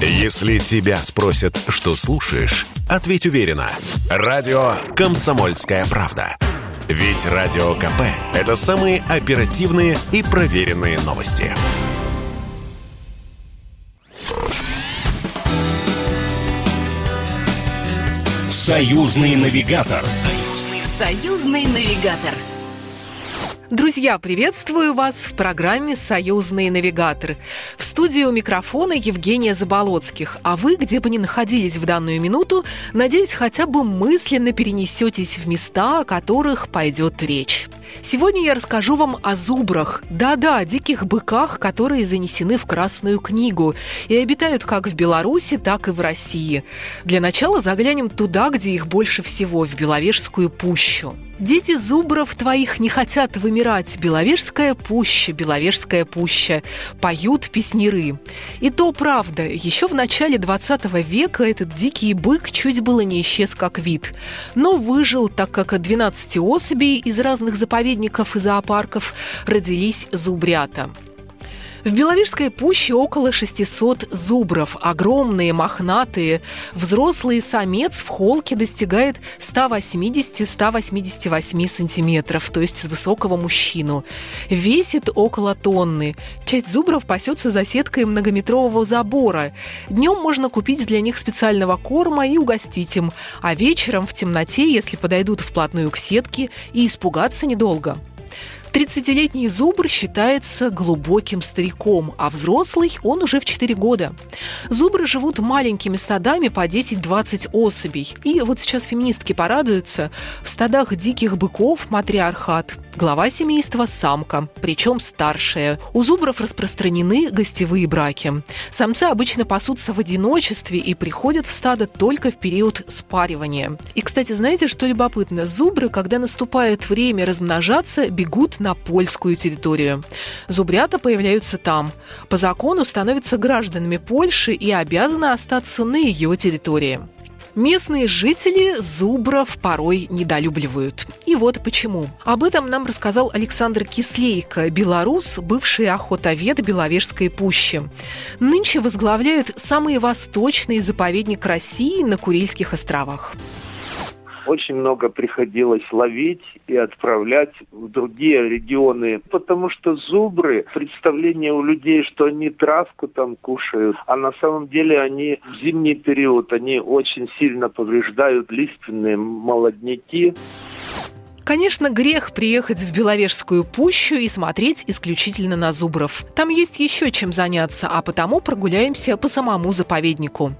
Если тебя спросят, что слушаешь, ответь уверенно. Радио «Комсомольская правда». Ведь Радио КП – это самые оперативные и проверенные новости. Союзный навигатор. Союзный, союзный навигатор. Друзья, приветствую вас в программе «Союзный навигатор». В студии у микрофона Евгения Заболоцких. А вы, где бы ни находились в данную минуту, надеюсь, хотя бы мысленно перенесетесь в места, о которых пойдет речь. Сегодня я расскажу вам о зубрах. Да-да, диких быках, которые занесены в Красную книгу и обитают как в Беларуси, так и в России. Для начала заглянем туда, где их больше всего, в Беловежскую пущу. Дети зубров твоих не хотят вымирать. Беловежская пуща, Беловежская пуща. Поют песниры. И то правда. Еще в начале 20 века этот дикий бык чуть было не исчез как вид. Но выжил, так как от 12 особей из разных заповедников и зоопарков родились зубрята. В Беловежской пуще около 600 зубров. Огромные, мохнатые. Взрослый самец в холке достигает 180-188 сантиметров, то есть с высокого мужчину. Весит около тонны. Часть зубров пасется за сеткой многометрового забора. Днем можно купить для них специального корма и угостить им, а вечером в темноте, если подойдут вплотную к сетке, и испугаться недолго. 30-летний зубр считается глубоким стариком, а взрослый он уже в 4 года. Зубры живут маленькими стадами по 10-20 особей. И вот сейчас феминистки порадуются, в стадах диких быков матриархат, глава семейства – самка, причем старшая. У зубров распространены гостевые браки. Самцы обычно пасутся в одиночестве и приходят в стадо только в период спаривания. И, кстати, знаете, что любопытно? Зубры, когда наступает время размножаться, бегут на польскую территорию. Зубрята появляются там. По закону становятся гражданами Польши и обязаны остаться на ее территории. Местные жители зубров порой недолюбливают. И вот почему. Об этом нам рассказал Александр Кислейко, белорус, бывший охотовед Беловежской пущи. Нынче возглавляет самый восточный заповедник России на Курильских островах очень много приходилось ловить и отправлять в другие регионы, потому что зубры, представление у людей, что они травку там кушают, а на самом деле они в зимний период, они очень сильно повреждают лиственные молодняки. Конечно, грех приехать в Беловежскую пущу и смотреть исключительно на зубров. Там есть еще чем заняться, а потому прогуляемся по самому заповеднику.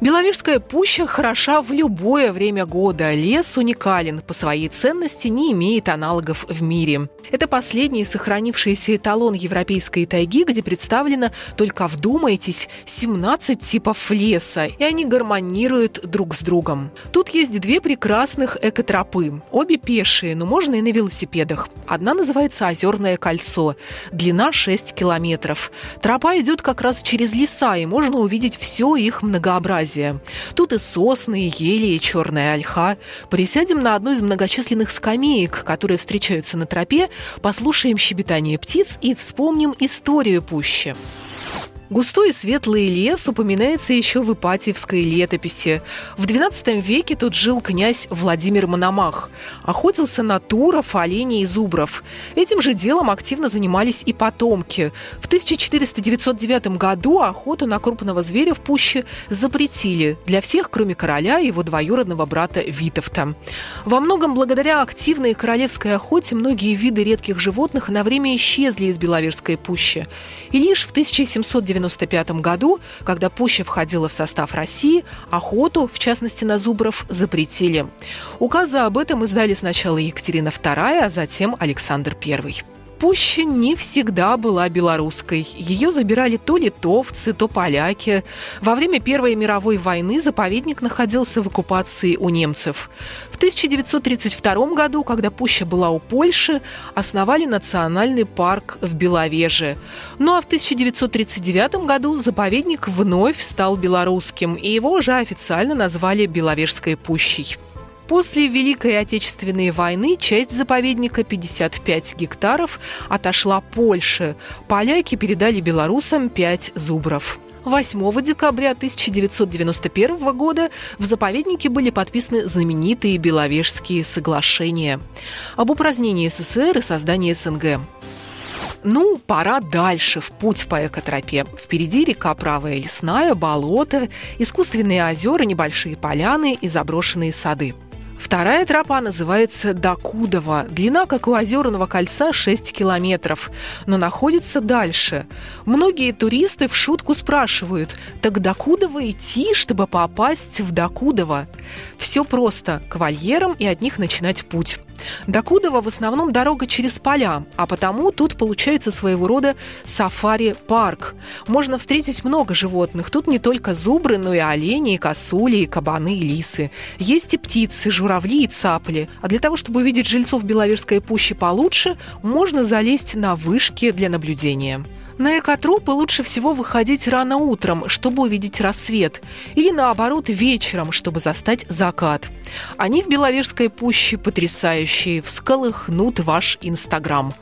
Беловежская пуща хороша в любое время года. Лес уникален, по своей ценности не имеет аналогов в мире. Это последний сохранившийся эталон европейской тайги, где представлено, только вдумайтесь, 17 типов леса, и они гармонируют друг с другом. Тут есть две прекрасных экотропы. Обе пешие, но можно и на велосипедах. Одна называется «Озерное кольцо». Длина 6 километров. Тропа идет как раз через леса, и можно увидеть все их многообразие. Тут и сосны, и ели, и черная ольха. Присядем на одну из многочисленных скамеек, которые встречаются на тропе, послушаем щебетание птиц и вспомним историю пущи. Густой и светлый лес упоминается еще в Ипатьевской летописи. В XII веке тут жил князь Владимир Мономах. Охотился на туров, оленей и зубров. Этим же делом активно занимались и потомки. В 1409 году охоту на крупного зверя в пуще запретили для всех, кроме короля и его двоюродного брата Витовта. Во многом благодаря активной королевской охоте многие виды редких животных на время исчезли из Беловежской пущи. И лишь в 1790 1995 году, когда пуща входила в состав России, охоту, в частности на зубров, запретили. Указы об этом издали сначала Екатерина II, а затем Александр I. Пуща не всегда была белорусской. Ее забирали то литовцы, то поляки. Во время Первой мировой войны заповедник находился в оккупации у немцев. В 1932 году, когда Пуща была у Польши, основали национальный парк в Беловеже. Ну а в 1939 году заповедник вновь стал белорусским, и его уже официально назвали Беловежской пущей. После Великой Отечественной войны часть заповедника 55 гектаров отошла Польше. Поляки передали белорусам 5 зубров. 8 декабря 1991 года в заповеднике были подписаны знаменитые Беловежские соглашения об упразднении СССР и создании СНГ. Ну, пора дальше, в путь по экотропе. Впереди река Правая Лесная, болото, искусственные озера, небольшие поляны и заброшенные сады. Вторая тропа называется Докудова. Длина, как у озерного кольца, 6 километров, но находится дальше. Многие туристы в шутку спрашивают, так Докудова идти, чтобы попасть в Докудова? Все просто, к вольерам и от них начинать путь. До Кудова в основном дорога через поля, а потому тут получается своего рода сафари-парк. Можно встретить много животных. Тут не только зубры, но и олени, и косули, и кабаны, и лисы. Есть и птицы, журавли и цапли. А для того, чтобы увидеть жильцов Беловежской пущи получше, можно залезть на вышки для наблюдения. На экотропы лучше всего выходить рано утром, чтобы увидеть рассвет, или наоборот вечером, чтобы застать закат. Они в Беловежской пуще потрясающие, всколыхнут ваш Инстаграм.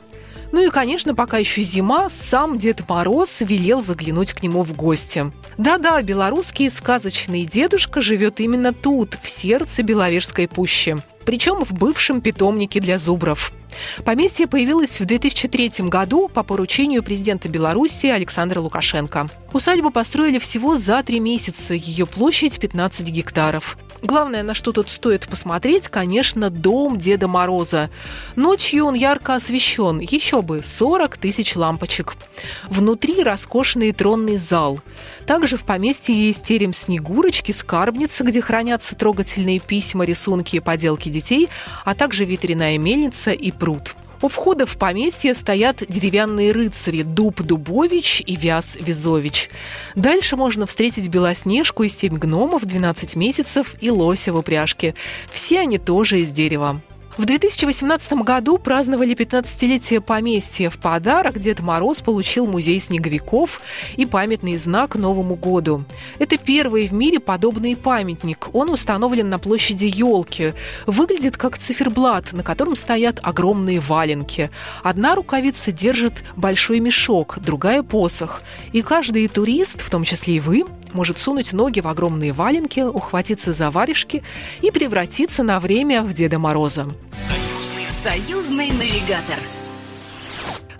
Ну и, конечно, пока еще зима, сам Дед Мороз велел заглянуть к нему в гости. Да-да, белорусский сказочный дедушка живет именно тут, в сердце Беловежской пущи. Причем в бывшем питомнике для зубров. Поместье появилось в 2003 году по поручению президента Беларуси Александра Лукашенко. Усадьбу построили всего за три месяца, ее площадь 15 гектаров. Главное, на что тут стоит посмотреть, конечно, дом Деда Мороза. Ночью он ярко освещен, еще бы, 40 тысяч лампочек. Внутри роскошный тронный зал. Также в поместье есть терем Снегурочки, скарбница, где хранятся трогательные письма, рисунки и поделки детей, а также ветряная мельница и пруд. У входа в поместье стоят деревянные рыцари Дуб Дубович и Вяз Визович. Дальше можно встретить Белоснежку и семь гномов 12 месяцев и лося в упряжке. Все они тоже из дерева. В 2018 году праздновали 15-летие поместья. В подарок Дед Мороз получил музей снеговиков и памятный знак Новому году. Это первый в мире подобный памятник. Он установлен на площади елки. Выглядит как циферблат, на котором стоят огромные валенки. Одна рукавица держит большой мешок, другая – посох. И каждый турист, в том числе и вы, может сунуть ноги в огромные валенки, ухватиться за варежки и превратиться на время в Деда Мороза. Союзный, союзный навигатор.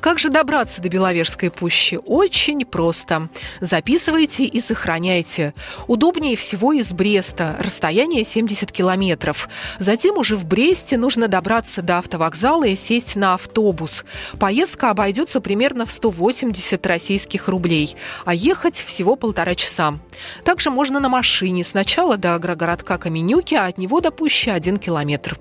Как же добраться до Беловежской пущи? Очень просто. Записывайте и сохраняйте. Удобнее всего из Бреста. Расстояние 70 километров. Затем уже в Бресте нужно добраться до автовокзала и сесть на автобус. Поездка обойдется примерно в 180 российских рублей, а ехать всего полтора часа. Также можно на машине. Сначала до агрогородка Каменюки, а от него до пущи один километр.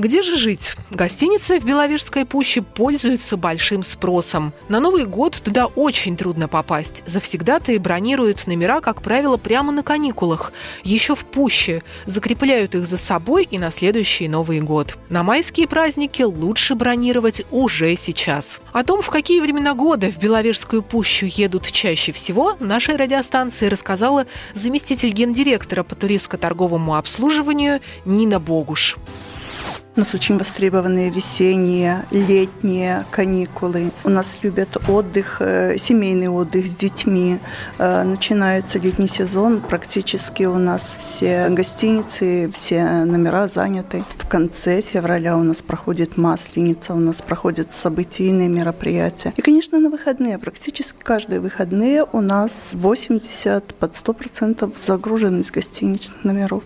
Где же жить? Гостиницы в Беловежской пуще пользуются большим спросом. На Новый год туда очень трудно попасть. Завсегда-то и бронируют номера, как правило, прямо на каникулах. Еще в пуще. Закрепляют их за собой и на следующий Новый год. На майские праздники лучше бронировать уже сейчас. О том, в какие времена года в Беловежскую пущу едут чаще всего, нашей радиостанции рассказала заместитель гендиректора по туристско-торговому обслуживанию Нина Богуш. У нас очень востребованные весенние, летние каникулы. У нас любят отдых, э, семейный отдых с детьми. Э, начинается летний сезон, практически у нас все гостиницы, все номера заняты. В конце февраля у нас проходит Масленица, у нас проходят событийные мероприятия. И, конечно, на выходные, практически каждые выходные у нас 80 под 100% загруженность гостиничных номеров.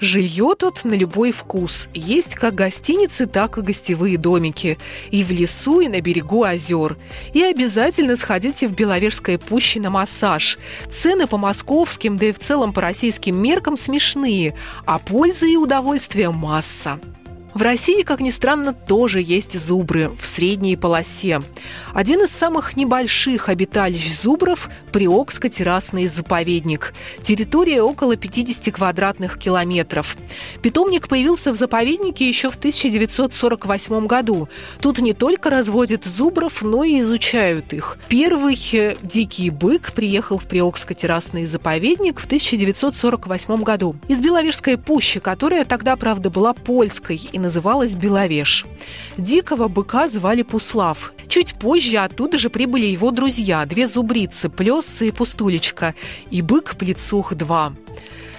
Жилье тут на любой вкус. Есть как гостиницы, так и гостевые домики. И в лесу, и на берегу озер. И обязательно сходите в Беловежское пуще на массаж. Цены по московским, да и в целом по российским меркам смешные, а пользы и удовольствия масса. В России, как ни странно, тоже есть зубры в средней полосе. Один из самых небольших обиталищ зубров – Приокско-террасный заповедник. Территория около 50 квадратных километров. Питомник появился в заповеднике еще в 1948 году. Тут не только разводят зубров, но и изучают их. Первый э, дикий бык приехал в Приокско-террасный заповедник в 1948 году. Из Беловежской пущи, которая тогда, правда, была польской и называлась Беловеж. Дикого быка звали Пуслав. Чуть позже оттуда же прибыли его друзья, две зубрицы, Плесса и Пустулечка, и бык-плецух-2.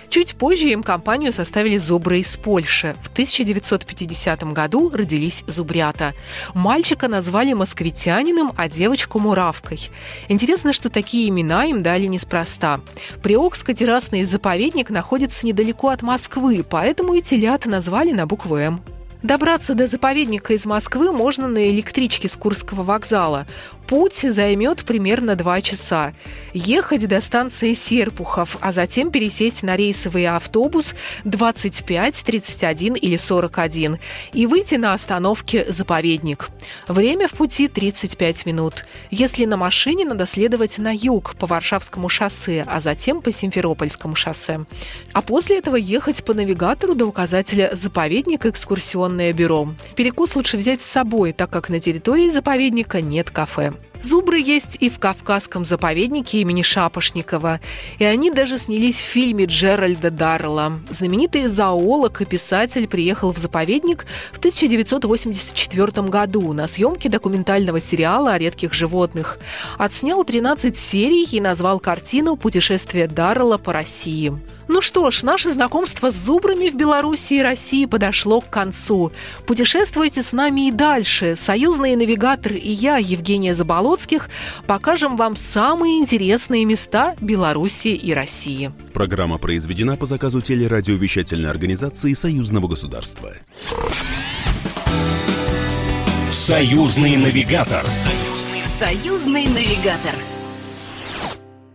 Чуть позже им компанию составили зубры из Польши. В 1950 году родились зубрята. Мальчика назвали москвитянином, а девочку – муравкой. Интересно, что такие имена им дали неспроста. Приокско-террасный заповедник находится недалеко от Москвы, поэтому и телят назвали на букву «М». Добраться до заповедника из Москвы можно на электричке с Курского вокзала. Путь займет примерно два часа. Ехать до станции Серпухов, а затем пересесть на рейсовый автобус 25, 31 или 41 и выйти на остановке «Заповедник». Время в пути 35 минут. Если на машине, надо следовать на юг по Варшавскому шоссе, а затем по Симферопольскому шоссе. А после этого ехать по навигатору до указателя «Заповедник. Экскурсионное бюро». Перекус лучше взять с собой, так как на территории заповедника нет кафе. Зубры есть и в Кавказском заповеднике имени Шапошникова. И они даже снялись в фильме Джеральда Даррелла. Знаменитый зоолог и писатель приехал в заповедник в 1984 году на съемки документального сериала о редких животных. Отснял 13 серий и назвал картину «Путешествие Даррелла по России». Ну что ж, наше знакомство с зубрами в Беларуси и России подошло к концу. Путешествуйте с нами и дальше. Союзные навигаторы и я, Евгения Заболоцких, покажем вам самые интересные места Беларуси и России. Программа произведена по заказу телерадиовещательной организации Союзного государства. Союзный навигатор. Союзный, союзный навигатор.